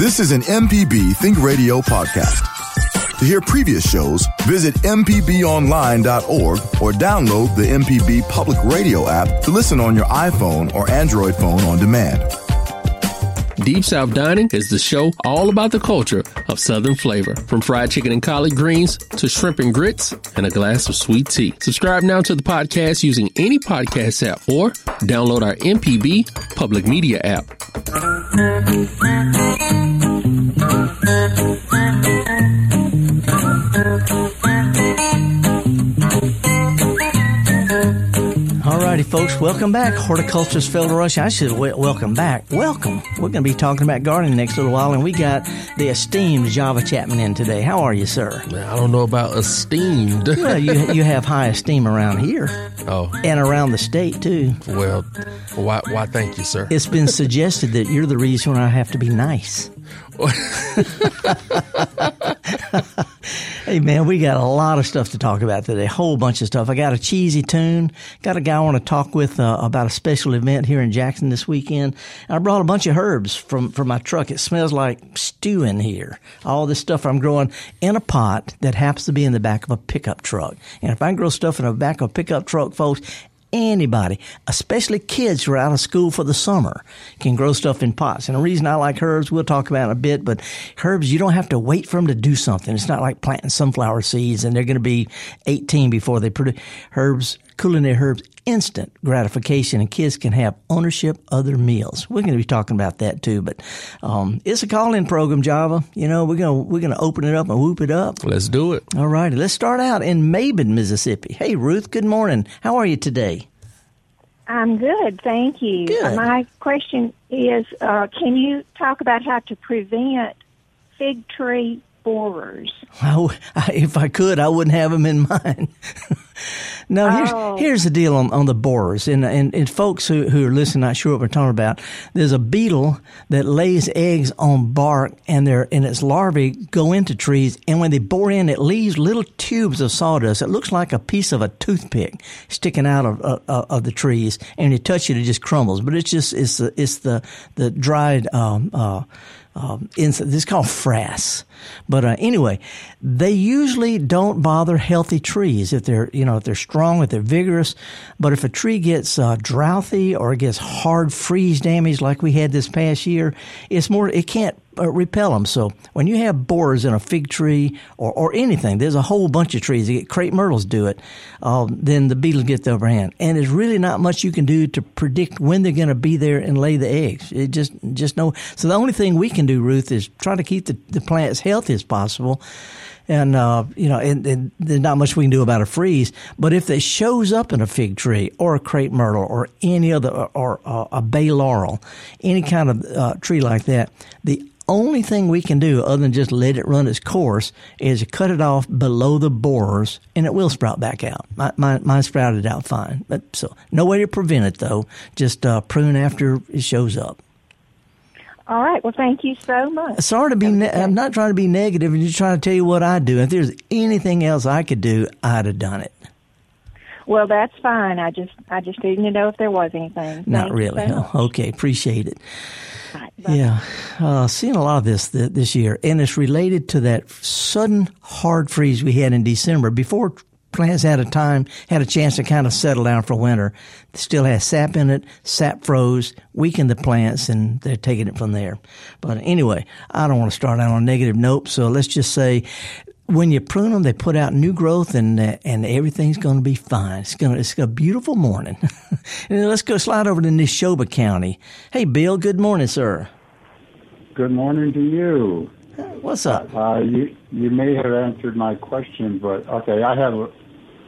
This is an MPB Think Radio podcast. To hear previous shows, visit MPBOnline.org or download the MPB Public Radio app to listen on your iPhone or Android phone on demand. Deep South Dining is the show all about the culture of Southern flavor, from fried chicken and collard greens to shrimp and grits and a glass of sweet tea. Subscribe now to the podcast using any podcast app or download our MPB public media app. Folks, welcome back. Horticulturist Felder Rush. I should w- welcome back. Welcome. We're going to be talking about gardening next little while, and we got the esteemed Java Chapman in today. How are you, sir? I don't know about esteemed. Well, you you have high esteem around here oh, and around the state too. well, why, why thank you, sir. It's been suggested that you're the reason I have to be nice. hey man, we got a lot of stuff to talk about today. A whole bunch of stuff. I got a cheesy tune. Got a guy I want to talk with uh, about a special event here in Jackson this weekend. And I brought a bunch of herbs from from my truck. It smells like stew in here. All this stuff I'm growing in a pot that happens to be in the back of a pickup truck. And if I can grow stuff in the back of a pickup truck, folks, anybody, especially kids who are out of school for the summer, can grow stuff in pots. And the reason I like herbs, we'll talk about in a bit, but herbs, you don't have to wait for them to do something. It's not like planting sunflower seeds and they're going to be 18 before they produce herbs. Culinary herbs, instant gratification, and kids can have ownership of their meals. We're going to be talking about that too, but um, it's a call-in program, Java. You know, we're gonna we're gonna open it up and whoop it up. Let's do it. All righty, let's start out in Maben, Mississippi. Hey, Ruth. Good morning. How are you today? I'm good, thank you. Good. My question is, uh, can you talk about how to prevent fig tree borers? I, if I could, I wouldn't have them in mine. no, here's Oh. here's the deal on, on the borers, and, and and folks who who are listening, not sure what we're talking about. There's a beetle that lays eggs on bark, and their and its larvae go into trees, and when they bore in, it leaves little tubes of sawdust. It looks like a piece of a toothpick sticking out of of, of the trees, and you touch it, it just crumbles. But it's just it's the it's the the dried um, uh, um, ins- this is called frass. But uh, anyway, they usually don't bother healthy trees if they're you know if they're strong, if they're vigorous. But if a tree gets uh, drouthy or gets hard freeze damage like we had this past year, it's more it can't uh, repel them. So when you have borers in a fig tree or, or anything, there's a whole bunch of trees. Get crepe myrtles do it, um, then the beetles get the upper hand. And there's really not much you can do to predict when they're going to be there and lay the eggs. It just just no. So the only thing we can do, Ruth, is try to keep the, the plants healthy as possible. And uh, you know, and, and there's not much we can do about a freeze. But if it shows up in a fig tree or a crepe myrtle or any other or, or uh, a bay laurel, any kind of uh, tree like that, the only thing we can do other than just let it run its course is cut it off below the borers and it will sprout back out. My, my, mine sprouted out fine. But so no way to prevent it though. Just uh, prune after it shows up. All right. Well, thank you so much. Sorry to be. Ne- I'm not trying to be negative. I'm just trying to tell you what I do. If there's anything else I could do, I'd have done it. Well, that's fine. I just, I just needed to know if there was anything. Not really. so No. Okay, appreciate it. Right. Yeah, uh, seeing a lot of this th- this year, and it's related to that sudden hard freeze we had in December before plants had a time had a chance to kind of settle down for winter. Still has sap in it. Sap froze, weakened the plants, and they're taking it from there. But anyway, I don't want to start out on a negative note, so let's just say. When you prune them, they put out new growth, and uh, and everything's going to be fine. It's gonna it's a beautiful morning. and let's go slide over to Neshoba County. Hey, Bill. Good morning, sir. Good morning to you. What's up? Uh, you you may have answered my question, but okay, I have a,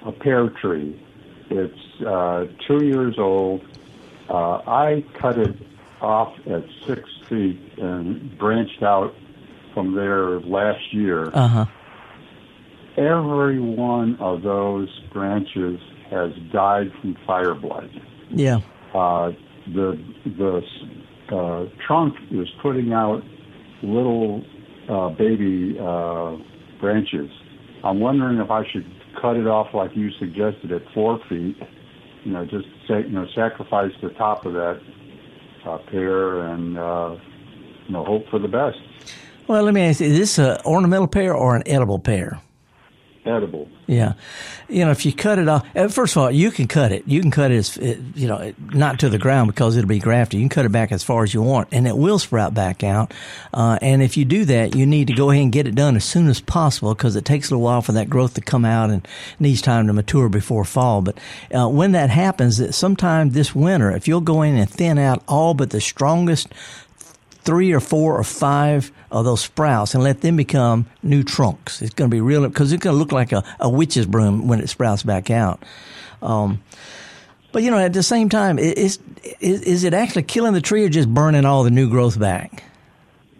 a pear tree. It's uh, two years old. Uh, I cut it off at six feet and branched out from there last year. Uh huh. Every one of those branches has died from fire blight. Yeah. uh, the the uh, trunk is putting out little uh, baby uh, branches. I'm wondering if I should cut it off like you suggested at four feet. You know, just say, you know sacrifice the top of that uh, pear and uh, you know, hope for the best. Well, let me ask you: Is this an ornamental pear or an edible pear? Edible. Yeah, you know, if you cut it off, first of all, you can cut it. You can cut it, as, you know, not to the ground because it'll be grafted. You can cut it back as far as you want, and it will sprout back out. Uh, and if you do that, you need to go ahead and get it done as soon as possible because it takes a little while for that growth to come out and needs time to mature before fall. But uh, when that happens, that sometime this winter, if you'll go in and thin out all but the strongest three or four or five of those sprouts and let them become new trunks. It's going to be real because it's going to look like a, a witch's broom when it sprouts back out. Um, but you know, at the same time, is, is is it actually killing the tree or just burning all the new growth back?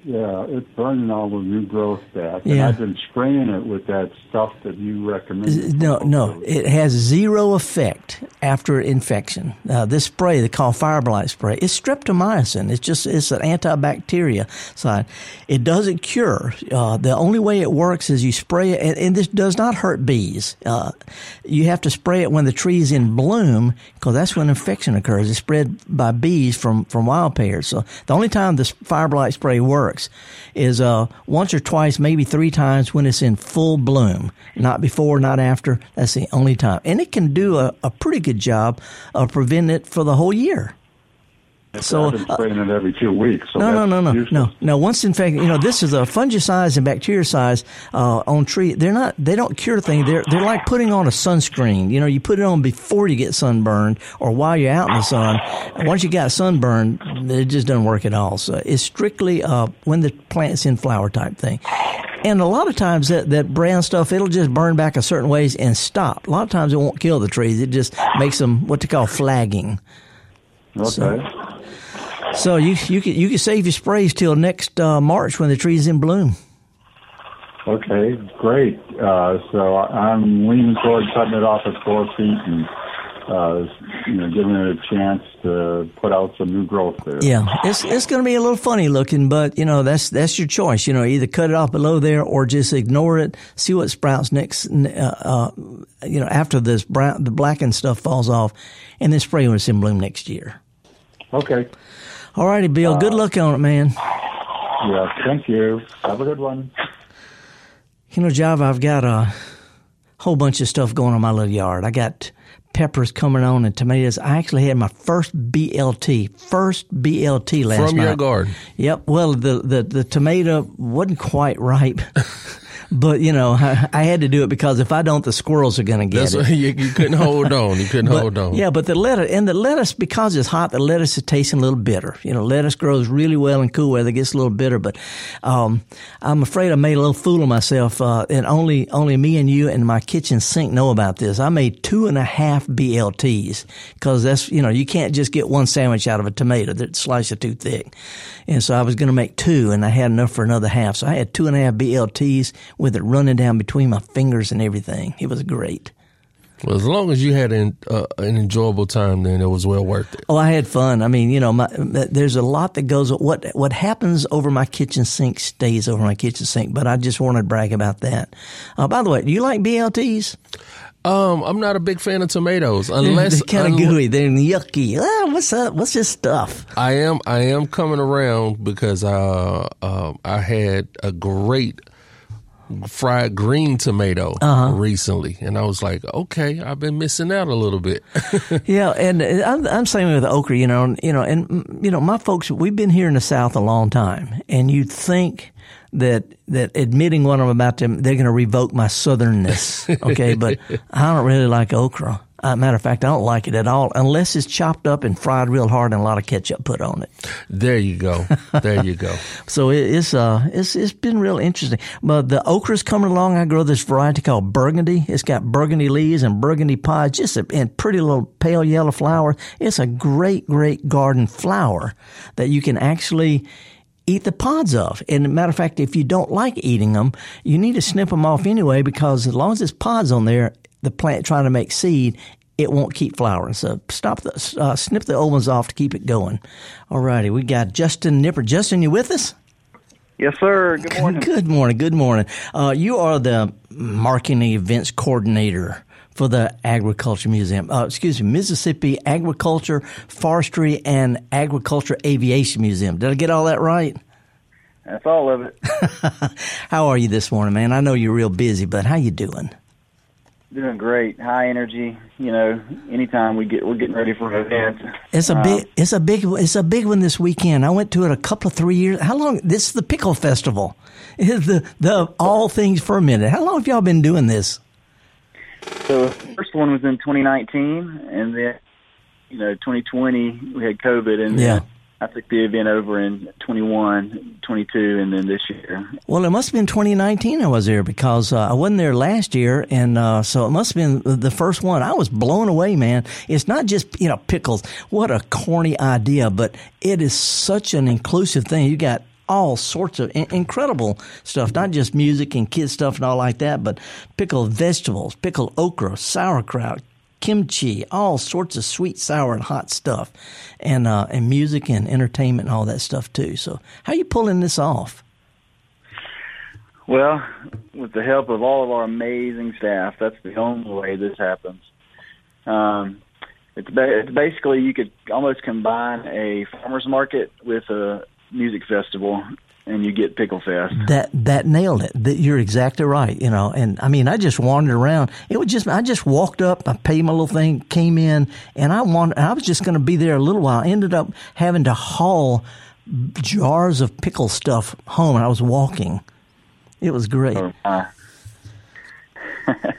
Yeah, it's burning all the new growth back. Yeah. And I've been spraying it with that stuff that you recommended. No, no, it has zero effect after infection. Uh, this spray they call fire blight spray. It's streptomycin. It's just it's an antibacteria side. It doesn't cure. Uh, the only way it works is you spray it, and, and this does not hurt bees. Uh, you have to spray it when the tree is in bloom because that's when infection occurs. It's spread by bees from from wild pears. So the only time this fire blight spray works is uh, once or twice, maybe three times when it's in full bloom. Not before, not after. That's the only time. And it can do a, a pretty good job of preventing it for the whole year. So I've been spraying it every two weeks. So no, no, no, no, useless. no, no. Once infected, you know, this is a fungicides and bactericides uh, on tree. They're not. They don't cure things. They're they're like putting on a sunscreen. You know, you put it on before you get sunburned or while you're out in the sun. Once you got sunburned, it just doesn't work at all. So it's strictly uh, when the plant's in flower type thing. And a lot of times that, that brown stuff, it'll just burn back a certain ways and stop. A lot of times it won't kill the trees. It just makes them what they call flagging. Okay. So you you can you can save your sprays till next uh, March when the tree's in bloom. Okay, great. Uh, so I'm leaning towards cutting it off at four feet and, uh, you know, giving it a chance to put out some new growth there. Yeah, it's it's going to be a little funny looking, but you know that's that's your choice. You know, either cut it off below there or just ignore it. See what sprouts next. Uh, uh, you know, after this brown, the blackened stuff falls off, and then spray when it's in bloom next year. Okay. All righty, Bill. Good uh, luck on it, man. Yeah, thank you. Have a good one. You know, Java, I've got a whole bunch of stuff going on in my little yard. I got peppers coming on and tomatoes. I actually had my first BLT, first BLT last From night. your garden. Yep. Well, the, the, the tomato wasn't quite ripe. But you know, I, I, had to do it because if I don't, the squirrels are going to get That's it. you, you couldn't hold on. You couldn't But, hold on. Yeah, but the lettuce and the lettuce because it's hot, the lettuce is tasting a little bitter. You know, lettuce grows really well in cool weather, it gets a little bitter. But um, I'm afraid I made a little fool of myself, uh, and only only me and you and my kitchen sink know about this. I made two and a half BLTs because that's you know you can't just get one sandwich out of a tomato that slices too thick, and so I was going to make two, and I had enough for another half. So I had two and a half BLTs with it running down between my fingers and everything. It was great. Well, as long as you had an, uh, an enjoyable time, then it was well worth it. Oh, I had fun. I mean, you know, my, there's a lot that goes. What what happens over my kitchen sink stays over my kitchen sink. But I just wanted to brag about that. Uh, by the way, do you like BLTs? Um, I'm not a big fan of tomatoes unless They're kind of unle- gooey. They're yucky. Ah, what's up? What's this stuff? I am I am coming around because uh, uh, I had a great fried green tomato Uh-huh. recently, and I was like, okay, I've been missing out a little bit. Yeah, and I'm, I'm saying with okra, you know, and, you know, and you know, my folks, we've been here in the South a long time, and you'd think that that admitting what I'm about to, they're going to revoke my southernness, okay? but I don't really like okra. Uh, matter of fact, I don't like it at all unless it's chopped up and fried real hard and a lot of ketchup put on it. there you go, there you go. So it, it's uh it's it's been real interesting. But the okra's coming along. I grow this variety called burgundy. It's got burgundy leaves and burgundy pods, just a and pretty little pale yellow flower. It's a great great garden flower that you can actually eat the pods of. And matter of fact, if you don't like eating them, you need to snip them off anyway because as long as there's pods on there, the plant trying to make seed, it won't keep flowering. So stop the uh, snip the old ones off to keep it going. All righty, we got Justin Nipper. Justin, you with us? Yes, sir. Good morning. Good morning. Good morning. Uh, you are the marketing events coordinator for the Agriculture Museum. Uh, excuse me, Mississippi Agriculture, Forestry, and Agriculture Aviation Museum. Did I get all that right? That's all of it. how are you this morning, man? I know you're real busy, but how you doing? Doing great. High energy. You know, anytime we get we're getting ready for an event. It's a Um, big it's a big it's a big one this weekend. I went to it a couple of three years. How long this is the pickle festival. It's the the all things fermented. How long have y'all been doing this? So the first one was in 2019, and then you know 2020 we had COVID, and Yeah. I took the event over in 21, 22, and then this year. Well, it must have been 2019 I was there because uh, I wasn't there last year, and uh, so it must have been the first one. I was blown away, man. It's not just you know pickles. What a corny idea, but it is such an inclusive thing. You got all sorts of in- incredible stuff, not just music and kids stuff and all like that, but pickled vegetables, pickled okra, sauerkraut, kimchi, all sorts of sweet, sour, and hot stuff, and uh, and music and entertainment and all that stuff too. So, how are you pulling this off? Well, with the help of all of our amazing staff, that's the only way this happens. Um, it's, ba- it's basically you could almost combine a farmers market with a music festival, and you get Pickle Fest. That that nailed it. That you're exactly right. You know, and I mean, I just wandered around. It was just I just walked up, I paid my little thing, came in, and I wanted. I was just going to be there a little while. I ended up having to haul jars of pickle stuff home, and I was walking. It was great. Uh,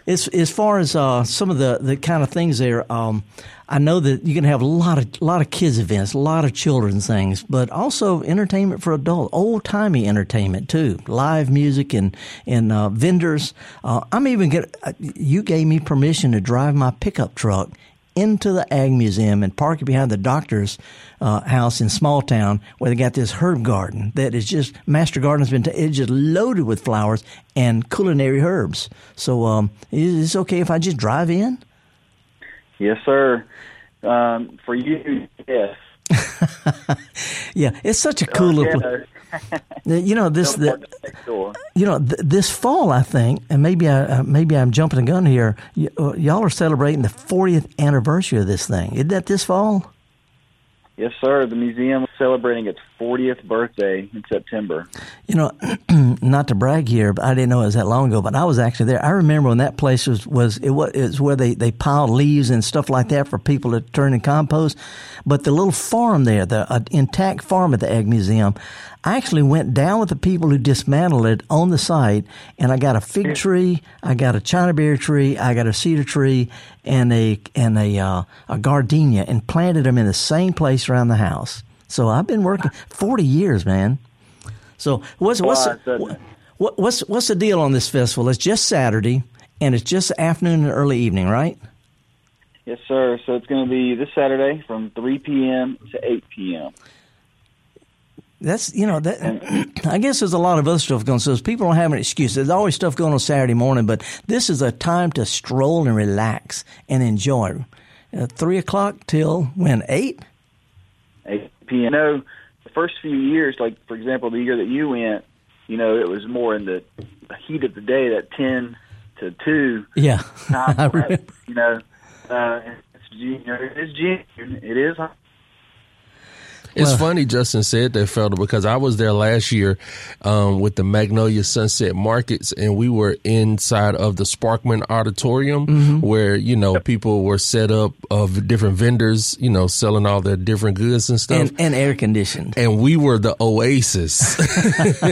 As as far as uh, some of the, the kind of things there, um, I know that you can have a lot of lot of kids events, a lot of children's things, but also entertainment for adults, old timey entertainment too, live music and and uh, vendors. Uh, I'm even get uh, you gave me permission to drive my pickup truck into the Ag Museum and park it behind the doctor's uh, house in small town where they got this herb garden that is just Master Garden's been t- it's just loaded with flowers and culinary herbs. So um, is it okay if I just drive in? yes, sir. Um, for you, yes. Yeah, it's such a cool little. Yeah, You know this. The, park next door. you know th- this fall, I think, and maybe I uh, maybe I'm jumping the gun here. Y- uh, y'all are celebrating the 40th anniversary of this thing. Isn't that this fall? Yes, sir. The museum is celebrating its 40th birthday in September. You know, not to brag here, but I didn't know it was that long ago. But I was actually there. I remember when that place was was it was, where they they piled leaves and stuff like that for people to turn in compost. But the little farm there, the uh, intact farm at the Ag Museum, I actually went down with the people who dismantled it on the site, and I got a fig tree, I got a china berry tree, I got a cedar tree, and a and a uh, a gardenia, and planted them in the same place around the house. So I've been working forty years, man. So what's what's Well, I said- what, what, what's what's the deal on this festival? It's just Saturday, and it's just afternoon and early evening, right? Yes, sir. So it's going to be this Saturday from 3 p.m. to 8 p.m. That's you know that I guess there's a lot of other stuff going. on. So people don't have an excuse. There's always stuff going on Saturday morning, but this is a time to stroll and relax and enjoy. Uh, Three o'clock till when eight? 8 p.m. You know, the first few years, like for example, the year that you went, you know, it was more in the heat of the day, that 10 to 2 Yeah, time. I remember. you know, uh, it's, you know, it is June. It is hot. It's Well- funny Justin said that, Felder, because I was there last year um, with the Magnolia Sunset Markets, and we were inside of the Sparkman Auditorium, Mm-hmm. where you know people were set up of different vendors, you know, selling all their different goods and stuff. and, and air conditioned. and we were the oasis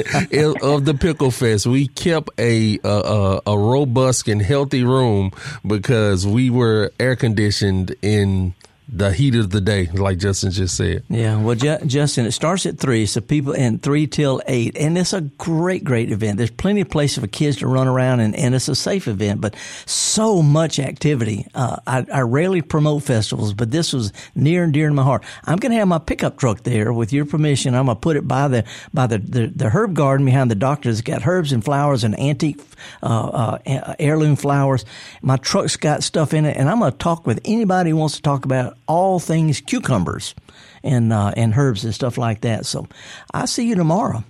of the pickle fest. We kept a, a a a robust and healthy room because we were air conditioned in the heat of the day, like Justin just said. Yeah, well, Ju- Justin, it starts at three, so people and three till eight, and it's a great, great event. There's plenty of places for kids to run around, and, and it's a safe event. But so much activity. Uh, I, I rarely promote festivals, but this was near and dear to my heart. I'm going to have my pickup truck there, with your permission. I'm going to put it by the by the, the, the herb garden behind the doctor's. It's got herbs and flowers and antique uh, uh, heirloom flowers. My truck's got stuff in it, and I'm going to talk with anybody who wants to talk about all things cucumbers and uh, and herbs and stuff like that. So I see you tomorrow.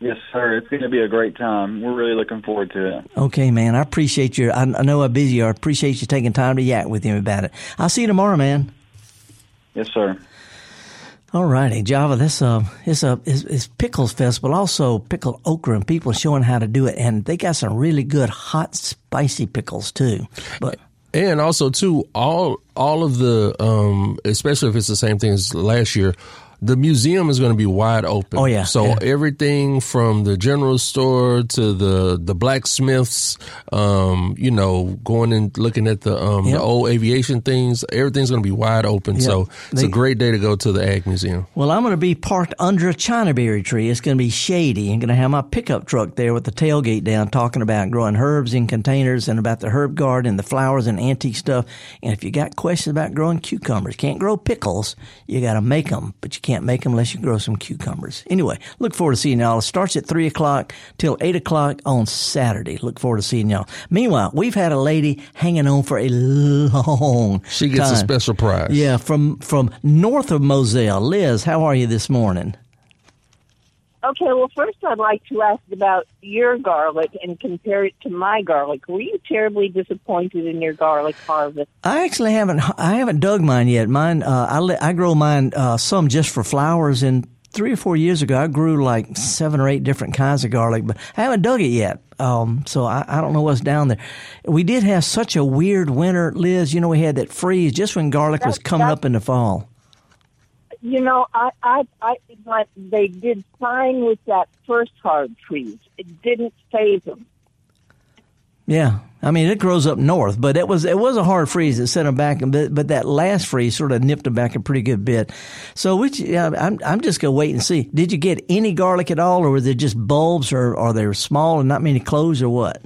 Yes, sir. It's going to be a great time. We're really looking forward to it. Okay, man. I appreciate your. I, know how busy you are. I appreciate you taking time to yak with him about it. I'll see you tomorrow, man. Yes, sir. All righty, Java. This uh, it's a it's, it's pickles festival, also pickled okra, and people showing how to do it, and they got some really good hot spicy pickles too. But And also too, all all of the um, especially if it's the same thing as last year, the museum is going to be wide open. Oh, yeah, So yeah. everything from the general store to the the blacksmiths, um, you know, going and looking at the um, Yep. the old aviation things, everything's going to be wide open. So it's They- a great day to go to the Ag Museum. Well, I'm going to be parked under a chinaberry tree. It's going to be shady. I'm going to have my pickup truck there with the tailgate down talking about growing herbs in containers and about the herb garden and the flowers and antique stuff. And if you got questions about growing cucumbers, can't grow pickles, you got to make them, but you can't make them unless you grow some cucumbers. Anyway, look forward to seeing y'all. It starts at 3 o'clock till 8 o'clock on Saturday. Look forward to seeing y'all. Meanwhile, we've had a lady hanging on for a long She gets a special prize. Yeah, from from north of Moselle. Liz, how are you this morning? Okay, well, first I'd like to ask about your garlic and compare it to my garlic. Were you terribly disappointed in your garlic harvest? I actually haven't I haven't dug mine yet. Mine uh, I li- I grow mine uh, some just for flowers and three or four years ago I grew like seven or eight different kinds of garlic, but I haven't dug it yet. Um, so I, I don't know what's down there. We did have such a weird winter, Liz. You know, we had that freeze just when garlic was coming up in the fall. You know, I, I, I, they did fine with that first hard freeze. It didn't faze them. Yeah, I mean it grows up north, but it was it was a hard freeze that set them back, but but that last freeze sort of nipped them back a pretty good bit. So which yeah, I'm I'm just gonna wait and see. Did you get any garlic at all, or were they just bulbs, or are they small and not many cloves, or what?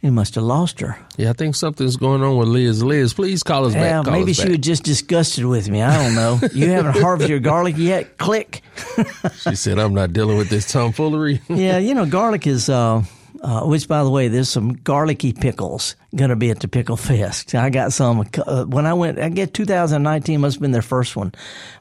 You must have lost her. Yeah, I think something's going on with Liz. Liz, please call us Yeah, back. Call maybe us she back. was just disgusted with me. I don't know. you haven't harvested your garlic yet? Click. She said, "I'm not dealing with this tomfoolery." yeah, you know, garlic is, uh, uh, which by the way, there's some garlicky pickles going to be at the Pickle Fest. I got some uh, when I went, I get 2019 must have been their first one.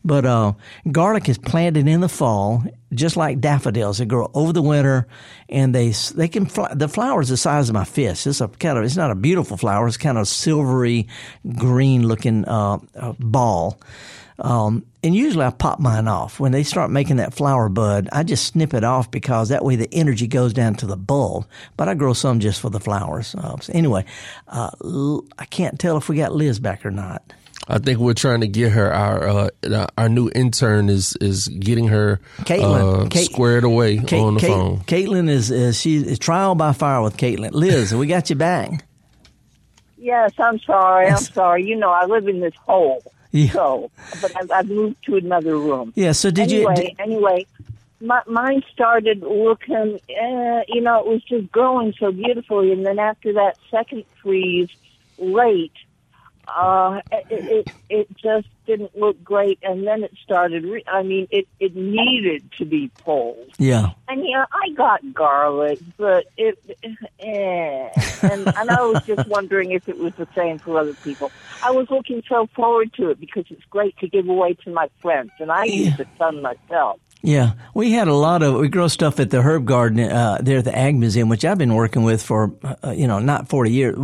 But uh, garlic is planted in the fall, just like daffodils. They grow over the winter and they they can fly, the flower is the size of my fist. It's a kind of it's not a beautiful flower. It's kind of silvery green looking uh, uh, ball. Um, and usually I pop mine off. When they start making that flower bud, I just snip it off because that way the energy goes down to the bulb. But I grow some just for the flowers. Uh, so anyway, uh, l- I can't tell if we got Liz back or not. I think we're trying to get her. Our uh, our new intern is is getting her Caitlin. uh, Kate- squared away Kate, on the Kate- phone. Caitlin is, is she is trial by fire with Caitlin. Liz, we got you back. Yes, I'm sorry. I'm sorry. You know, I live in this hole. Yeah. So, but I've, I've moved to another room. Yeah. So did anyway, you? Did, anyway, my, mine started looking, uh, you know, it was just growing so beautifully, and then after that second freeze, late, uh, it, it it just didn't look great, and then it started. Re- I mean, it it needed to be pulled, yeah. and yeah, I got garlic, but it, eh. and and I was just wondering if it was the same for other people. I was looking so forward to it because it's great to give away to my friends, and I use a ton myself. Yeah, we had a lot of we grow stuff at the herb garden uh, there at the Ag Museum, which I've been working with for uh, you know not forty years.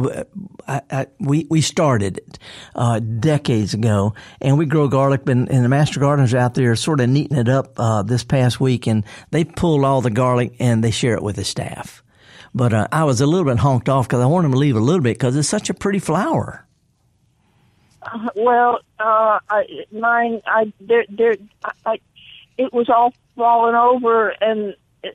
I, I, we we started it uh, decades ago, and we grow garlic. And, and the master gardeners out there sort of neating it up uh, this past week, and they pull all the garlic and they share it with the staff. But uh, I was a little bit honked off because I wanted them to leave a little bit because it's such a pretty flower. Uh, well, uh, I, mine, I, there, there, I, I, it was all falling over and uh,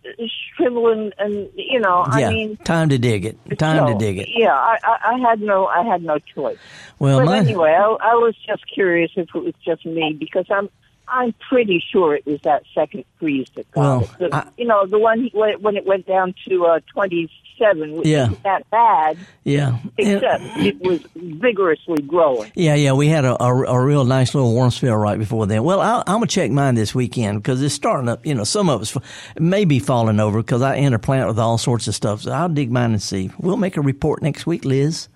shriveling, and you know, yeah, I mean, time to dig it. Time so, to dig it. Yeah, I, I, I had no, I had no choice. Well, but mine, anyway, I, I was just curious if it was just me because I'm, I'm pretty sure it was that second freeze that got Well, it. The- I- you know, the one when when it went down to uh, 27, which Yeah. isn't that bad, yeah. Except it was vigorously growing. Yeah, yeah, we had a, a, a real nice little warm spell right before then. Well, I'll, I'm gonna check mine this weekend because it's starting up. You know, some of it's may be falling over because I interplant with all sorts of stuff. So I'll dig mine and see. We'll make a report next week, Liz.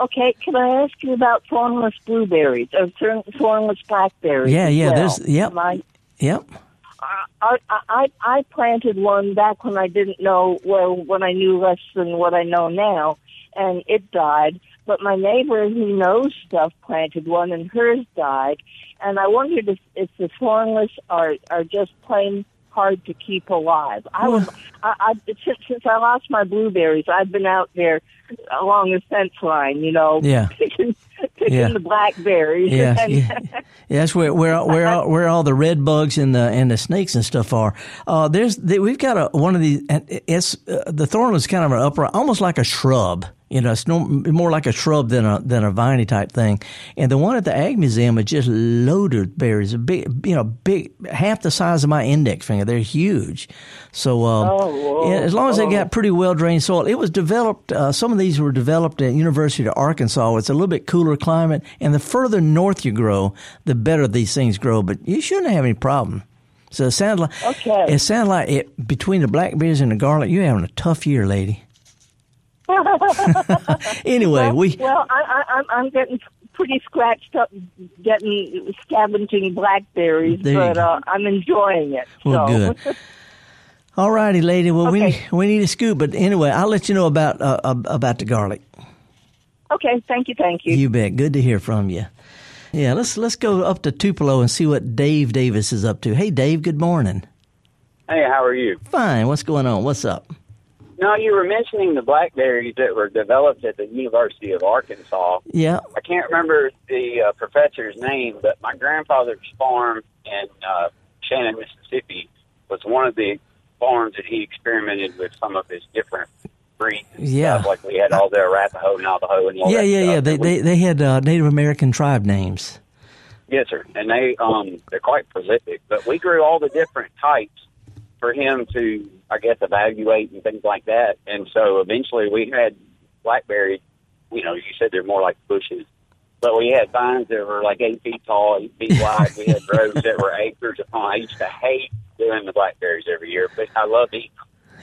Okay, can I ask you about thornless blueberries or thornless blackberries? Yeah, yeah, well? there's- yep. My, Yep. I, I I I planted one back when I didn't know well when I knew less than what I know now, and it died. But my neighbor who knows stuff planted one, and hers died. and I wondered if, if the thornless are are just plain hard to keep alive. I was I, I since, since I lost my blueberries, I've been out there along the fence line, you know, Yeah. picking picking Yeah. the blackberries. Yeah, yeah. Yeah, that's where where where all, where all the red bugs and the and the snakes and stuff are. Uh, there's the, we've got a one of these. It's uh, the thorn is kind of an upright, almost like a shrub. You know, it's no, more like a shrub than a than a viney type thing. And the one at the Ag Museum is just loaded with berries. A big, you know, big half the size of my index finger. They're huge. So, um, Oh, yeah, as long as they Oh. got pretty well drained soil, it was developed. Uh, some of these were developed at University of Arkansas. It's a little bit cooler climate, and the further north you grow, the better these things grow. But you shouldn't have any problem. So it sounds like Okay. it sounds like it between the blackberries and the garlic, you're having a tough year, lady. anyway, we well, I, I, I'm I'm getting pretty scratched up, getting scavenging blackberries, but uh, I'm enjoying it. well so. good. All righty, lady. Well, Okay. we we need a scoop, but anyway, I'll let you know about uh, about the garlic. Okay, thank you, thank you. You bet. Good to hear from you. Yeah, let's let's go up to Tupelo and see what Dave Davis is up to. Hey, Dave. Good morning. Hey, how are you? Fine. What's going on? What's up? No, you were mentioning the blackberries that were developed at the University of Arkansas. Yeah. I can't remember the uh, professor's name, but my grandfather's farm in uh, Shannon, Mississippi, was one of the farms that he experimented with some of his different and Yeah. stuff. like we had all the Arapaho, and Navajo, and all Yeah, that yeah, stuff. yeah. They they they had uh, Native American tribe names. Yes, sir. And they um they're quite prolific. But we grew all the different types for him to, I guess, evaluate and things like that. And so eventually we had blackberry. You know, you said they're more like bushes, but we had vines that were like eight feet tall, eight feet wide. We had rows that were acres upon. I used to hate doing the blackberries every year, but I love eating.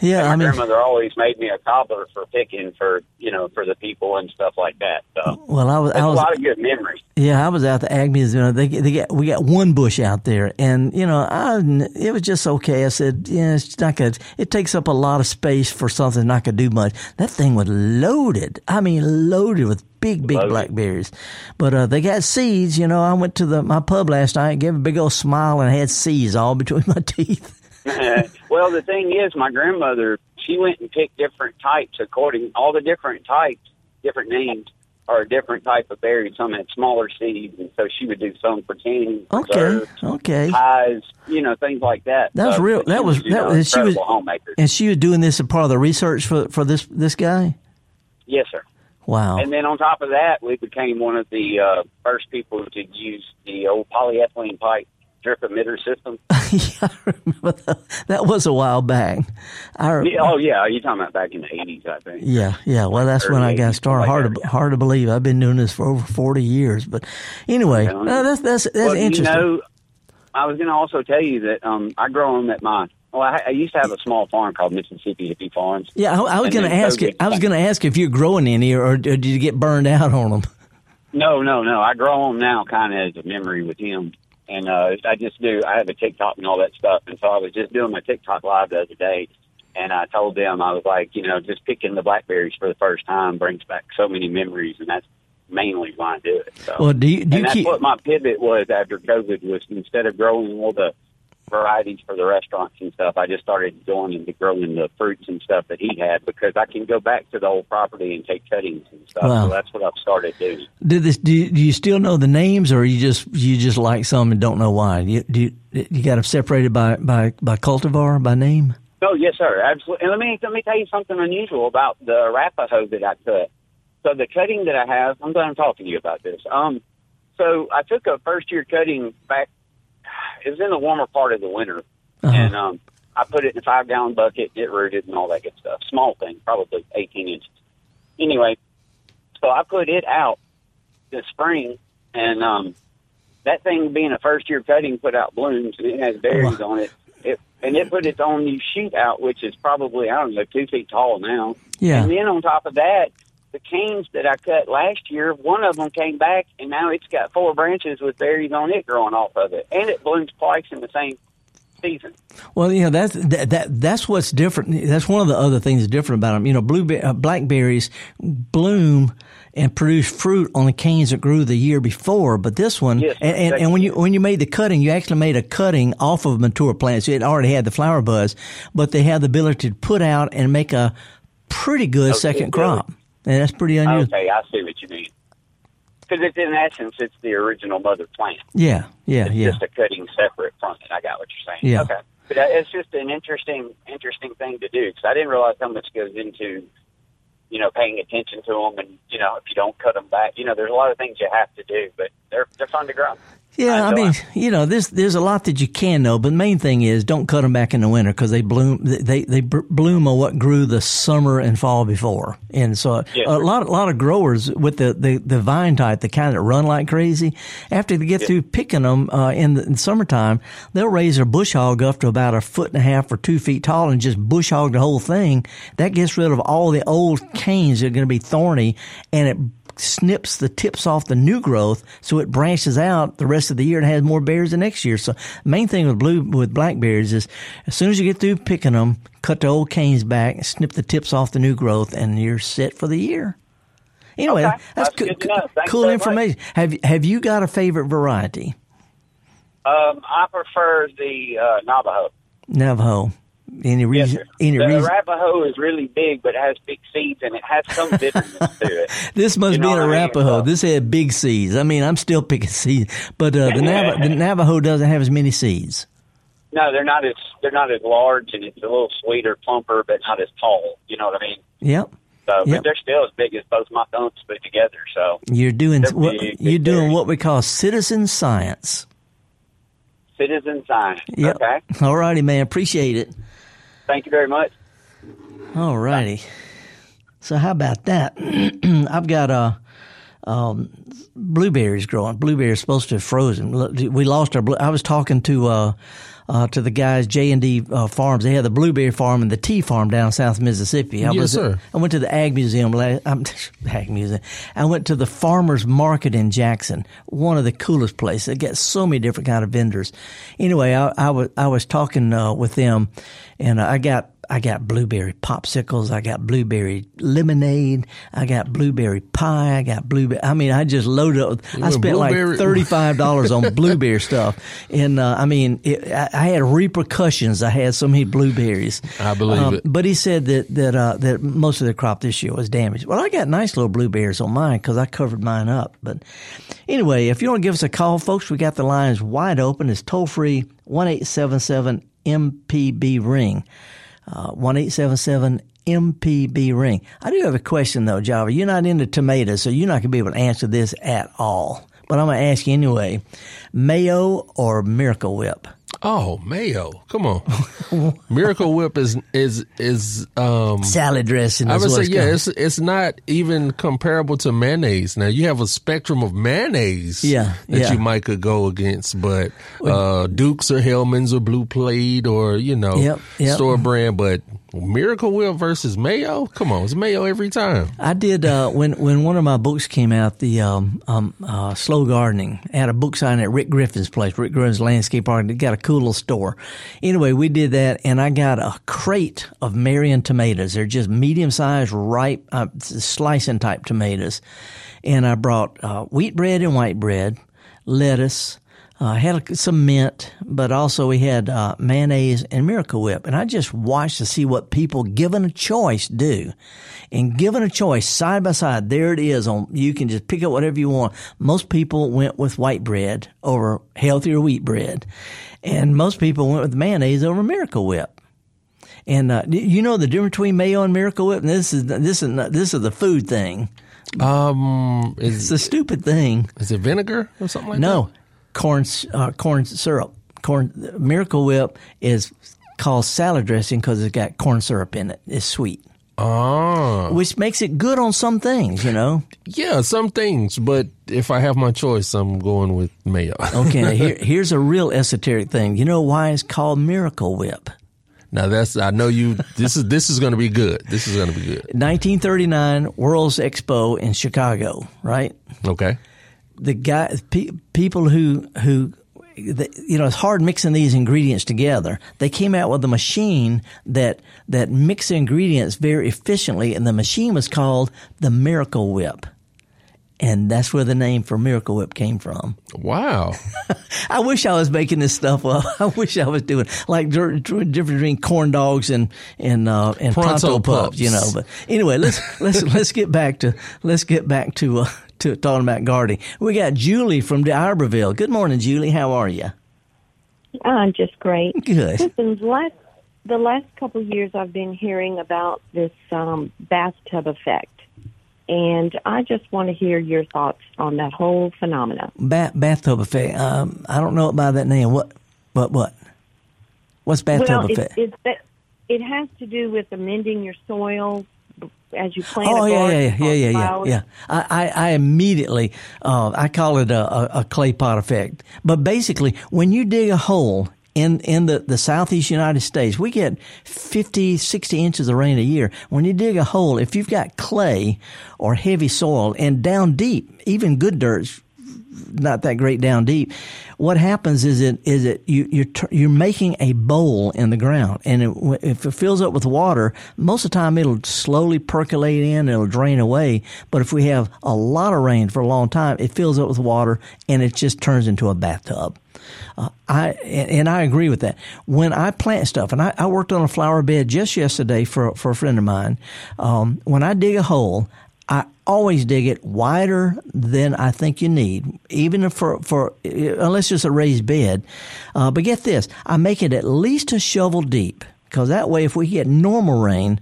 Yeah, And my I mean, grandmother always made me a cobbler for picking for you know for the people and stuff like that. So well, I was I a was lot of good memories. yeah, I was out the Ag Museum. You know, they they got we got one bush out there, and you know, I it was just okay. I said, yeah, it's not gonna. It takes up a lot of space for something not gonna do much. That thing was loaded. I mean, loaded with big, big Loaded. blackberries. But uh, they got seeds. You know, I went to the my pub last night, gave a big old smile, and had seeds all between my teeth. well, the thing is, my grandmother, she went and picked different types according all the different types, different names are a different type of berry. Some had smaller seeds, and so she would do some for canning, Okay, okay. pies, you know, things like that. That was So, real- that was- that know, was- she was- homemaker. And she was doing this as part of the research for for this this guy. Yes, sir. Wow. And then on top of that, we became one of the uh, first people to use the old polyethylene pipe drip emitter system. yeah, I remember that. That was a while back. I, re- Yeah, oh yeah, you're talking about back in the eighties, I think. yeah, yeah. Well, that's when I got started. 80s, Hard to yeah. hard to believe. I've been doing this for over forty years. But anyway, uh, that's that's that's well, interesting. You know, I was going to also tell you that um, I grow them at my. Well, I, I used to have a small farm called Mississippi Hippie Farms. yeah, I, I was going to ask you. I was going to ask if you're growing any, or, or did you get burned out on them? No, no, no. I grow them now, kind of as a memory with him, and uh, I just do. I have a TikTok and all that stuff, and so I was just doing my TikTok live the other day, and I told them I was like, you know, just picking the blackberries for the first time brings back so many memories, and that's mainly why I do it. So. Well, do you do and you that's keep? what my pivot was after COVID was instead of growing all the varieties for the restaurants and stuff, I just started going into growing the fruits and stuff that he had because I can go back to the old property and take cuttings and stuff. Wow. So that's what I've started doing. Did this? Do you, do you still know the names, or you just you just like some and don't know why? You do you, you got them separated by by by cultivar by name? Oh yes, sir, absolutely. And let me let me tell you something unusual about the Arapaho that I cut. So the cutting that I have, I'm glad I'm talking to you about this. Um, so I took a first year cutting back. It was in the warmer part of the winter, Uh-huh. and um, I put it in a five gallon bucket, it rooted, and all that good stuff. Small thing, probably 18 inches. Anyway, so I put it out this spring, and um, that thing being a first year cutting put out blooms, and it has berries on it. It and it put its own new shoot out, which is probably I don't know two feet tall now. Yeah. And then on top of that, the canes that I cut last year, one of them came back, and now it's got four branches with berries on it growing off of it, and it blooms twice in the same season. Well, you know that's that, that that's what's different. That's one of the other things different about them. You know, blueberry uh, blackberries bloom and produce fruit on the canes that grew the year before, but this one Yes, and, and, and when you when you made the cutting, you actually made a cutting off of mature plants. It already had the flower buds, but they have the ability to put out and make a pretty good Okay, second crop, and that's pretty unusual. Okay, I see what you mean. Because it's in essence, it's the original mother plant. Yeah, yeah, It's yeah. just a cutting separate from it. I got what you're saying. Yeah. Okay. But uh, it's just an interesting, interesting thing to do because I didn't realize how much goes into, you know, paying attention to them and you know if you don't cut them back, you know, there's a lot of things you have to do, but they're they're fun to grow. Yeah, I enjoy mean, 'em. you know, there's there's a lot that you can know, but the main thing is don't cut them back in the winter because they bloom they they bloom on what grew the summer and fall before, and so a lot a lot of growers with the, the, the vine type, the kind that run like crazy, after they get through picking them uh, in the in summertime, they'll raise their bush hog up to about a foot and a half or two feet tall and just bush hog the whole thing. That gets rid of all the old canes that are going to be thorny, and it snips the tips off the new growth so it branches out the rest of the year and has more berries the next year. So main thing with blue with blackberries is as soon as you get through picking them, cut the old canes back, snip the tips off the new growth, and you're set for the year. Anyway, Okay. that's, That's co- cool very much. information. Have have you got a favorite variety? Um, I prefer the uh, Navajo. Navajo. Any reason? sir. any the reason? Arapaho is really big, but it has big seeds and it has some bitterness to it. This must You be an what I mean? Arapaho. This had big seeds. I mean, I'm still picking seeds, but uh, the, Nav- the Navajo doesn't have as many seeds. No, they're not as they're not as large, and it's a little sweeter, plumper, but not as tall. You know what I mean? Yep. So, Yep. but they're still as big as both my thumbs put together. So, You're doing what big, you're doing what we call citizen science. citizen science. Yep. Okay. All righty, man. Appreciate it. Thank you very much. All righty. So how about that? I've got uh, um, blueberries growing. Blueberries supposed to have frozen. We lost our. Blue- I was talking to uh, uh, to the guys J and D uh, Farms. They had the blueberry farm and the tea farm down South Mississippi. I Yes, was, sir. I went to the Ag Museum. Ag Museum. I went to the Farmers Market in Jackson. One of the coolest places. They got so many different kind of vendors. Anyway, I, I was I was talking uh, with them, and I got I got blueberry popsicles. I got blueberry lemonade. I got blueberry pie. I got blueberry. I mean, I just loaded up. I spent blueberry- like thirty five dollars on blueberry stuff, and uh, I mean, it, I, I had repercussions. I had so many blueberries. I believe it. But he said that that uh, that most of the crop this year was damaged. Well, I got nice little blueberries on mine because I covered mine up. But anyway, if you want to give us a call, folks, we got the lines wide open. It's toll free one eight seven seven MPB ring. Uh, one eight seven seven MPB ring. I do have a question though, Java. You're not into tomatoes, so you're not gonna be able to answer this at all. But I'm gonna ask you anyway: Mayo or Miracle Whip? Oh, mayo! Come on, Miracle Whip is is is um. Salad dressing. I would say yeah, called. it's it's not even comparable to mayonnaise. Now you have a spectrum of mayonnaise, Yeah, that yeah. you might could go against, but uh, Dukes or Hellmann's or Blue Plate or you know Yep, yep. store brand, but Miracle Whip versus mayo. Come on, it's mayo every time. I did uh, when when one of my books came out, the um, um, uh, slow gardening. I had a book signing at Rick Griffin's place. Rick Griffin's landscape art. They got a cool little store. Anyway, we did that, and I got a crate of Marion tomatoes. They're just medium sized, ripe, uh, slicing type tomatoes. And I brought uh, wheat bread and white bread, lettuce. Uh, had a, some mint, but also we had uh, mayonnaise and Miracle Whip. And I just watched to see what people given a choice do. And given a choice side by side, there it is. On you can just pick up whatever you want. Most people went with white bread over healthier wheat bread, and most people went with mayonnaise over Miracle Whip. And uh, you know the difference between mayo and Miracle Whip. And this is this is this is the food thing. Um, It's a stupid thing. is it vinegar or something like that? No, corn uh, corn syrup. Corn Miracle Whip is called salad dressing because it's got corn syrup in it. It's sweet? Oh, which makes it good on some things. You know. yeah, some things, but if I have my choice, I'm going with mayo. Okay, here, here's a real esoteric thing. You know why it's called Miracle Whip? Now that's I know you. This is this is going to be good. This is going to be good. 1939 World's Expo in Chicago, right? Okay. The guy, pe- people who who the, you know, it's hard mixing these ingredients together. They came out with a machine that that mixed ingredients very efficiently, and the machine was called the Miracle Whip. And that's where the name for Miracle Whip came from. Wow. I wish I was making this stuff up. I wish I was doing like different between corn dogs and and uh, and pronto, pronto pups, pups, you know. But anyway, let's let's let's get back to let's get back to uh, to talking about gardening. We got Julie from D'Iberville. Good morning, Julie. How are you? I'm just great. Good. Listen, the last the last couple of years, I've been hearing about this um, bathtub effect, and I just want to hear your thoughts on that whole phenomenon. Bath, bathtub effect. Um, I don't know about that name. What? What? What? What's bathtub well, effect? It, it, it has to do with amending your soil as you plant. Oh yeah, yeah, yeah, yeah, yeah, yeah. I, I, I immediately, uh, I call it a, a, a clay pot effect. But basically, when you dig a hole in in the, the southeast United States, we get 50, 60 inches of rain a year. When you dig a hole, if you've got clay or heavy soil and down deep, even good dirt's not that great down deep. What happens is it is it you you're you're making a bowl in the ground, and it, if it fills up with water, most of the time it'll slowly percolate in, it'll drain away. But if we have a lot of rain for a long time, it fills up with water, and it just turns into a bathtub. Uh, I and I agree with that. When I plant stuff, and I, I, worked on a flower bed just yesterday for for a friend of mine. Um, when I dig a hole, I always dig it wider than I think you need, even for for unless it's a raised bed. Uh, but get this, I make it at least a shovel deep because that way, if we get normal rain,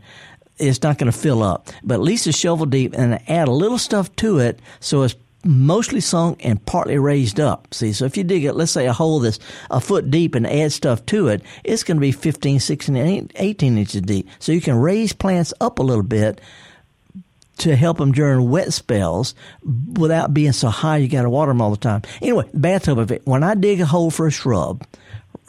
it's not going to fill up. But at least a shovel deep, and add a little stuff to it so it's mostly sunk and partly raised up. See, so if you dig it, let's say a hole that's a foot deep and add stuff to it, it's going to be 15, 16, 18 inches deep. So you can raise plants up a little bit to help them during wet spells without being so high you got to water them all the time. Anyway, bathtub effect. When I dig a hole for a shrub,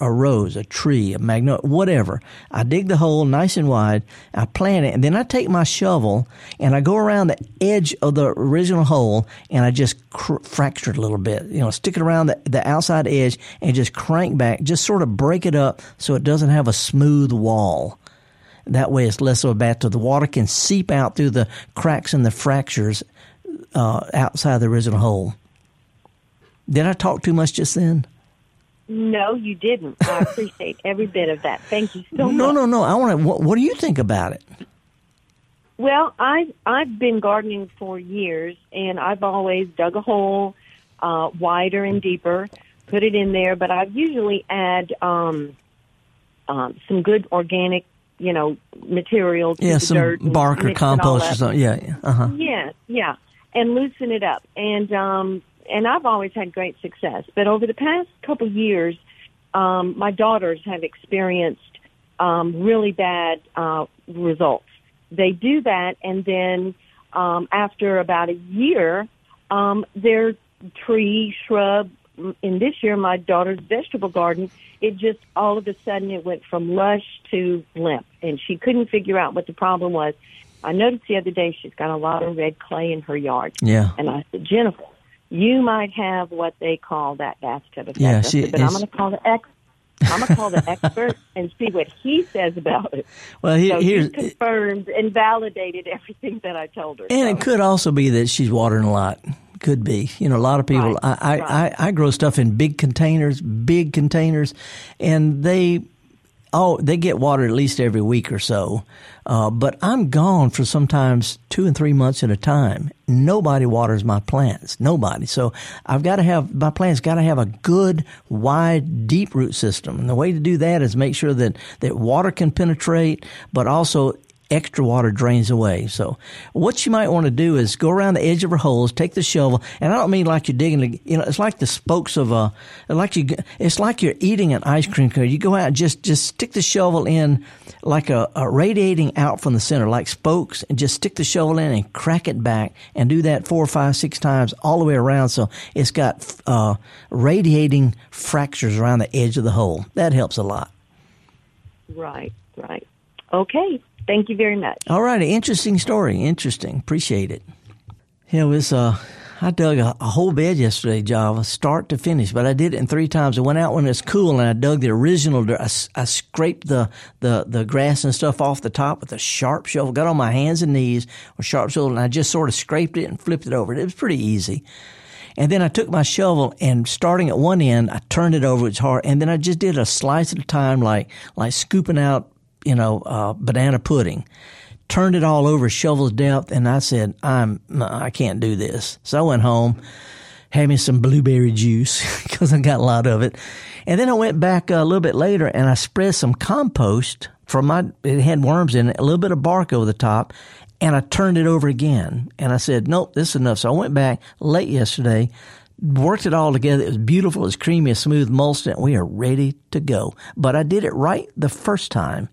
a rose, a tree, a magnolia, whatever. I dig the hole nice and wide. I plant it, and then I take my shovel and I go around the edge of the original hole and I just cr- fracture it a little bit. You know, stick it around the, the outside edge and just crank back, just sort of break it up so it doesn't have a smooth wall. That way, it's less of a bathtub. The water can seep out through the cracks and the fractures uh, outside the original hole. Did I talk too much just then? No, you didn't. I appreciate every bit of that. Thank you so no, much. No, no, no. I want to. What, what do you think about it? Well, I I've been gardening for years, and I've always dug a hole uh, wider and deeper, put it in there. But I usually add um, um, some good organic you know, material to yeah, the some dirt. bark or compost or something. Yeah, yeah. Uh-huh. Yeah, yeah. And loosen it up. And um and I've always had great success. But over the past couple years, um, my daughters have experienced um, really bad uh, results. They do that, and then um, after about a year, um, their tree, shrub, in this year, my daughter's vegetable garden, it just all of a sudden it went from lush to limp, and she couldn't figure out what the problem was. I noticed the other day she's got a lot of red clay in her yard. Yeah. And I said, Jennifer, you might have what they call that bathtub effect. Yeah, she, but I'm going to call the ex. I'm gonna call the expert and see what he says about it. Well, he, so here's he confirmed and validated everything that I told her. And so. it could also be that she's watering a lot. Could be. You know, a lot of people. Right, I, right. I, I grow stuff in big containers, big containers, and they oh they get water at least every week or so. Uh, but I'm gone for sometimes two and three months at a time. Nobody waters my plants. Nobody. So I've got to have my plants got to have a good, wide, deep root system. And the way to do that is make sure that that water can penetrate, but also extra water drains away. So what you might want to do is go around the edge of her holes, take the shovel, and I don't mean like you're digging, you know, it's like the spokes of a, like you, it's like you're eating an ice cream cone. You go out and just, just stick the shovel in like a, a radiating out from the center, like spokes, and just stick the shovel in and crack it back and do that four, five, six times all the way around. So it's got, uh, radiating fractures around the edge of the hole. That helps a lot. Right, right. Okay. Thank you very much. All right, righty. Interesting story. Interesting. Appreciate it. Yeah, it was, uh, I dug a, a, whole bed yesterday, Java, start to finish, but I did it in three times. I went out when it's cool and I dug the original. I, I scraped the, the, the grass and stuff off the top with a sharp shovel, got on my hands and knees with sharp shovel, and I just sort of scraped it and flipped it over. It was pretty easy. And then I took my shovel and starting at one end, I turned it over. It's hard. And then I just did a slice at a time, like, like scooping out, you know, uh, banana pudding turned it all over shovel's depth, and I said, "I'm I can't do this." So I went home, had me some blueberry juice because I got a lot of it, and then I went back a little bit later and I spread some compost from my. It had worms in it, a little bit of bark over the top, and I turned it over again, and I said, "Nope, this is enough." So I went back late yesterday. Worked it all together. It was beautiful. It was creamy, smooth mulch, and we are ready to go. But I did it right the first time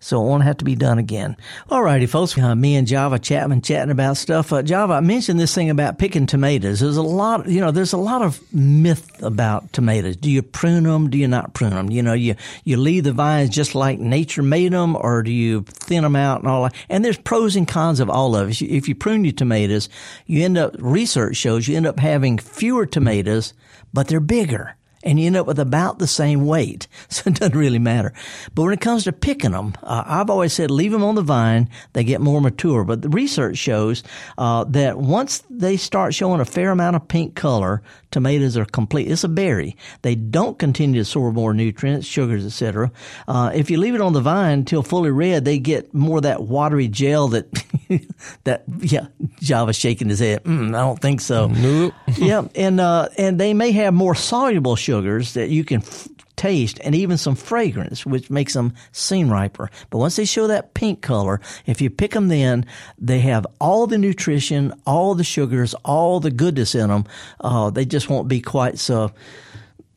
so it won't have to be done again. All righty, folks. Uh, me and Java Chapman chatting about stuff. Uh, Java, I mentioned this thing about picking tomatoes. There's a lot, you know, there's a lot of myth about tomatoes. Do you prune them? Do you not prune them? You know, you, you leave the vines just like nature made them, or do you thin them out and all that? And there's pros and cons of all of it. If you prune your tomatoes, you end up, research shows you end up having fewer tomatoes, but they're bigger and you end up with about the same weight. So it doesn't really matter. But when it comes to picking them, uh, I've always said leave them on the vine. They get more mature. But the research shows uh, that once they start showing a fair amount of pink color, tomatoes are complete. It's a berry. They don't continue to absorb more nutrients, sugars, etc. Uh, if you leave it on the vine until fully red, they get more of that watery gel that that yeah. Java shaking his head. Mm, I don't think so. Nope. yeah, and uh, and they may have more soluble sugars that you can f- taste and even some fragrance, which makes them seem riper. But once they show that pink color, if you pick them then, they have all the nutrition, all the sugars, all the goodness in them. Uh, they just won't be quite so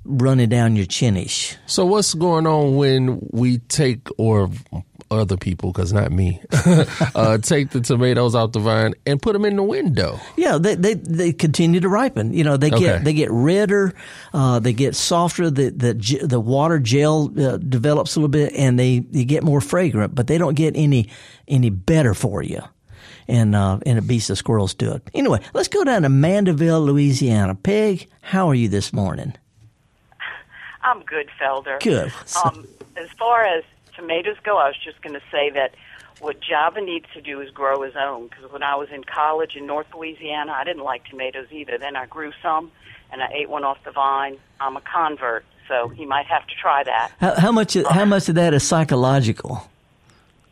running down your chinish. So what's going on when we take or other people, because not me, uh, take the tomatoes out the vine and put them in the window. Yeah, they they, they continue to ripen. You know, they get Okay. they get redder, uh, they get softer. The the the water gel uh, develops a little bit, and they, they get more fragrant. But they don't get any any better for you. And uh, and it beats the squirrels to it. Anyway, let's go down to Mandeville, Louisiana. Peg, how are you this morning? I'm good, Felder. Good. Um, as far as tomatoes go, I was just going to say that what Java needs to do is grow his own. Because when I was in college in North Louisiana, I didn't like tomatoes either. Then I grew some, and I ate one off the vine. I'm a convert, so he might have to try that. How, how much how much of that is psychological?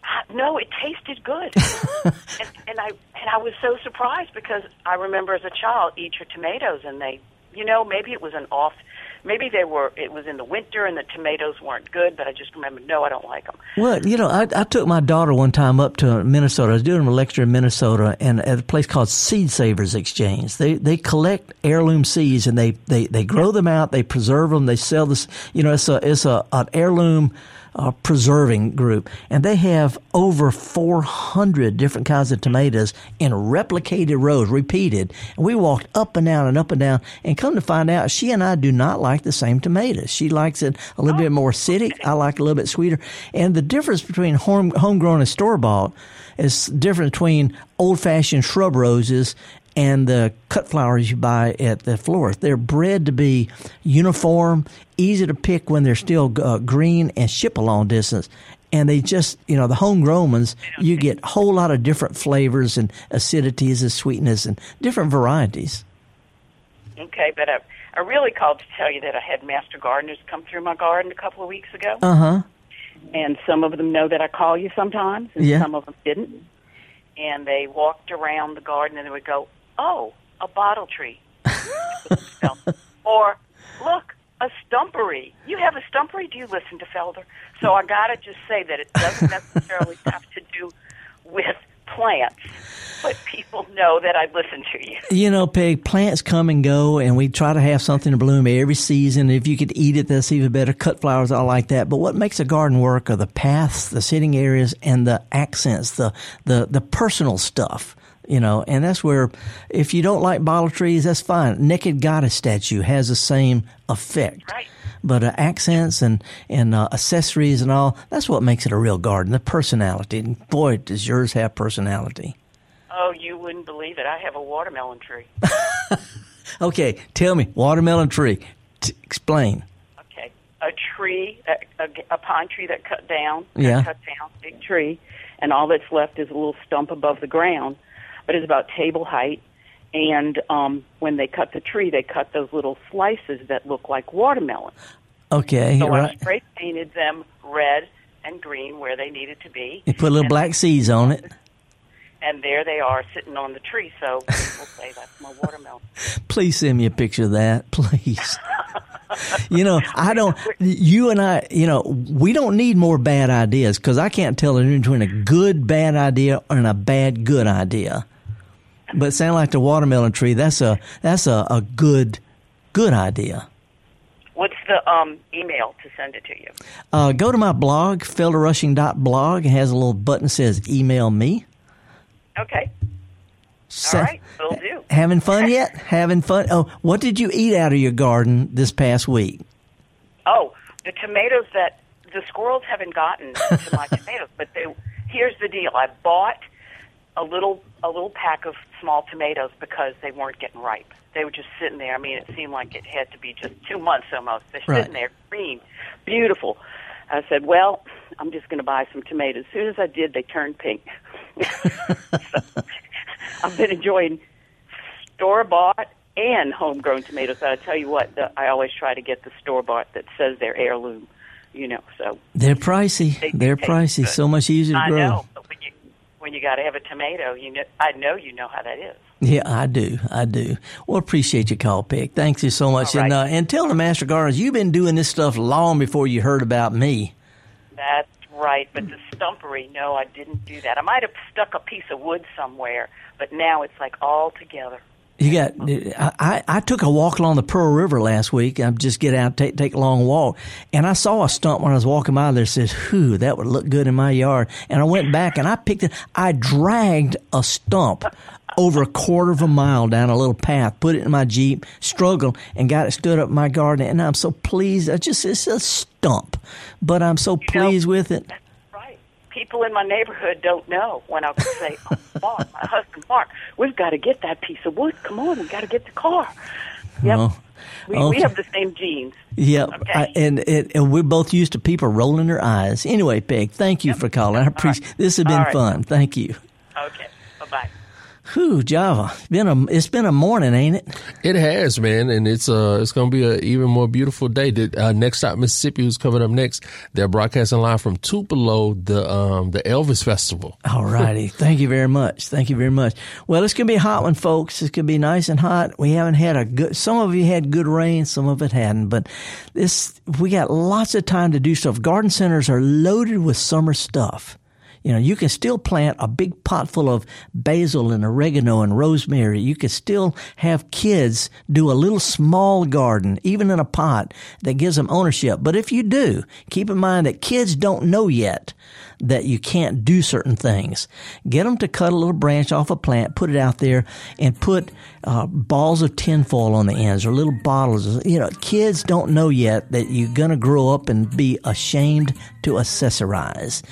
Uh, No, it tasted good, and, and I and I was so surprised because I remember as a child eat your tomatoes, and they, you know, maybe it was an off, maybe they were. It was in the winter, and the tomatoes weren't good, but I just remember, no, I don't like them. Well, you know, I, I took my daughter one time up to Minnesota. I was doing a lecture in Minnesota and at a place called Seed Savers Exchange. They they collect heirloom seeds and they, they, they grow them out, they preserve them, they sell this. You know, it's a it's a an heirloom uh, preserving group, and they have over 400 different kinds of tomatoes in replicated rows, repeated. And we walked up and down and up and down, and come to find out, she and I do not like the same tomatoes. She likes it a little bit more acidic. I like it a little bit sweeter. And the difference between home homegrown and store bought is different between old fashioned shrub roses and the cut flowers you buy at the florist. They're bred to be uniform, easy to pick when they're still uh, green, and ship a long distance. And they just, you know, the homegrown ones, you get a whole lot of different flavors and acidities and sweetness and different varieties. Okay, but I, I really called to tell you that I had master gardeners come through my garden a couple of weeks ago, Uh huh. and some of them know that I call you sometimes, and Yeah. some of them didn't. And they walked around the garden and they would go, "Oh, a bottle tree," or "Look, a stumpery. You have a stumpery? Do you listen to Felder?" So I gotta just say that it doesn't necessarily have to do with plants, but people know that I listen to you. You know, Peg, plants come and go, and we try to have something to bloom every season. If you could eat it, that's even better. Cut flowers, I like that. But what makes a garden work are the paths, the sitting areas, and the accents, the the the personal stuff. You know, and that's where if you don't like bottle trees, that's fine. Naked goddess statue has the same effect. Right. But uh, accents and and uh, accessories and all, that's what makes it a real garden. The personality. And boy, does yours have personality. Oh, you wouldn't believe it. I have a watermelon tree. Okay, tell me, watermelon tree. T- explain. Okay, a tree, a, a, a pine tree that cut down, Yeah. cut down, big tree, and all that's left is a little stump above the ground, but it's about table height. And um, when they cut the tree, they cut those little slices that look like watermelon. Okay, So I right. spray painted them red and green where they needed to be. You put a little and, black seeds on it. and there they are sitting on the tree. So people say that's my watermelon. Please send me a picture of that, please. you know, I don't. You and I, you know, we don't need more bad ideas because I can't tell the difference between a good bad idea and a bad good idea. But sound like the watermelon tree. That's a that's a, a good good idea. What's the um, email to send it to you? Uh, go to my blog, felderrushing.blog. It has a little button that says email me. Okay. Sa- All right, will do. Having fun yet? Having fun? Oh, what did you eat out of your garden this past week? Oh, the tomatoes that the squirrels haven't gotten to my tomatoes, but they, here's the deal: I bought a little a little pack of small tomatoes because they weren't getting ripe. They were just sitting there. I mean, it seemed like it had to be just two months almost. They're Right. sitting there, green, beautiful. I said, "Well, I'm just going to buy some tomatoes." As soon as I did, they turned pink. so, I've been enjoying store bought and homegrown tomatoes. But I tell you what, the, I always try to get the store bought that says they're heirloom. You know, so They're pricey. They- They're they pricey. good. So much easier to I grow. know. When you got to have a tomato, you know, I know you know how that is. Yeah, I do. I do. Well, appreciate your call, Peg. Thank you so much. All And uh, and tell the Master Gardeners, you've been doing this stuff long before you heard about me. That's right. But the stumpery, no, I didn't do that. I might have stuck a piece of wood somewhere, but now it's like all together. You got. I, I I took a walk along the Pearl River last week. I just get out, take take a long walk, and I saw a stump when I was walking by there. Says, "Whew, that would look good in my yard." And I went back and I picked it. I dragged a stump over a quarter of a mile down a little path, put it in my jeep, struggled, and got it stood up in my garden. And I'm so pleased. I just it's a stump, but I'm so pleased with it. Right. People in my neighborhood don't know when I would say, oh, Mark, my husband Mark, we've got to get that piece of wood. Come on, we've got to get the car. Yep. Oh, we, okay. we have the same genes. Yeah, Okay. I, and, it, and we're both used to people rolling their eyes. Anyway, Peg, thank you for calling. I appreciate this. Has been right. fun. Thank you. Okay. Whew, Java. It's been a it's been a morning, ain't it? It has, man, and it's uh it's gonna be an even more beautiful day. The, uh, next stop, Mississippi, who's coming up next. They're broadcasting live from Tupelo, the um the Elvis Festival. All righty. Thank you very much. Thank you very much. Well, it's gonna be a hot one, folks. It's gonna be nice and hot. We haven't had a good. Some of you had good rain, some of it hadn't. But this, we got lots of time to do stuff. Garden centers are loaded with summer stuff. You know, you can still plant a big pot full of basil and oregano and rosemary. You can still have kids do a little small garden, even in a pot, that gives them ownership. But if you do, keep in mind that kids don't know yet that you can't do certain things. Get them to cut a little branch off a plant, put it out there, and put uh, balls of tinfoil on the ends or little bottles. You know, kids don't know yet that you're going to grow up and be ashamed to accessorize.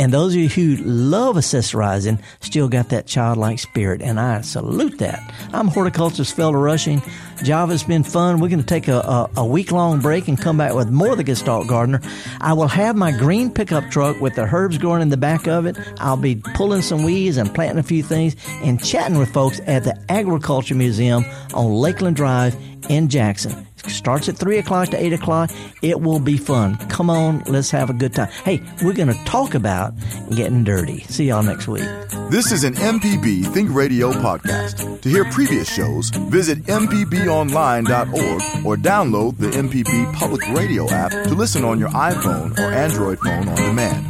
And those of you who love accessorizing still got that childlike spirit, and I salute that. I'm horticulturist Felder Rushing. Java's been fun. We're going to take a, a, a week long break and come back with more of the Gestalt Gardener. I will have my green pickup truck with the herbs growing in the back of it. I'll be pulling some weeds and planting a few things and chatting with folks at the Agriculture Museum on Lakeland Drive in Jackson. Starts at 3 o'clock to 8 o'clock. It will be fun. Come on, let's have a good time. Hey, we're going to talk about getting dirty. See y'all next week. This is an MPB Think Radio podcast. To hear previous shows, visit MPBOnline.org or download the MPB Public Radio app to listen on your iPhone or Android phone on demand.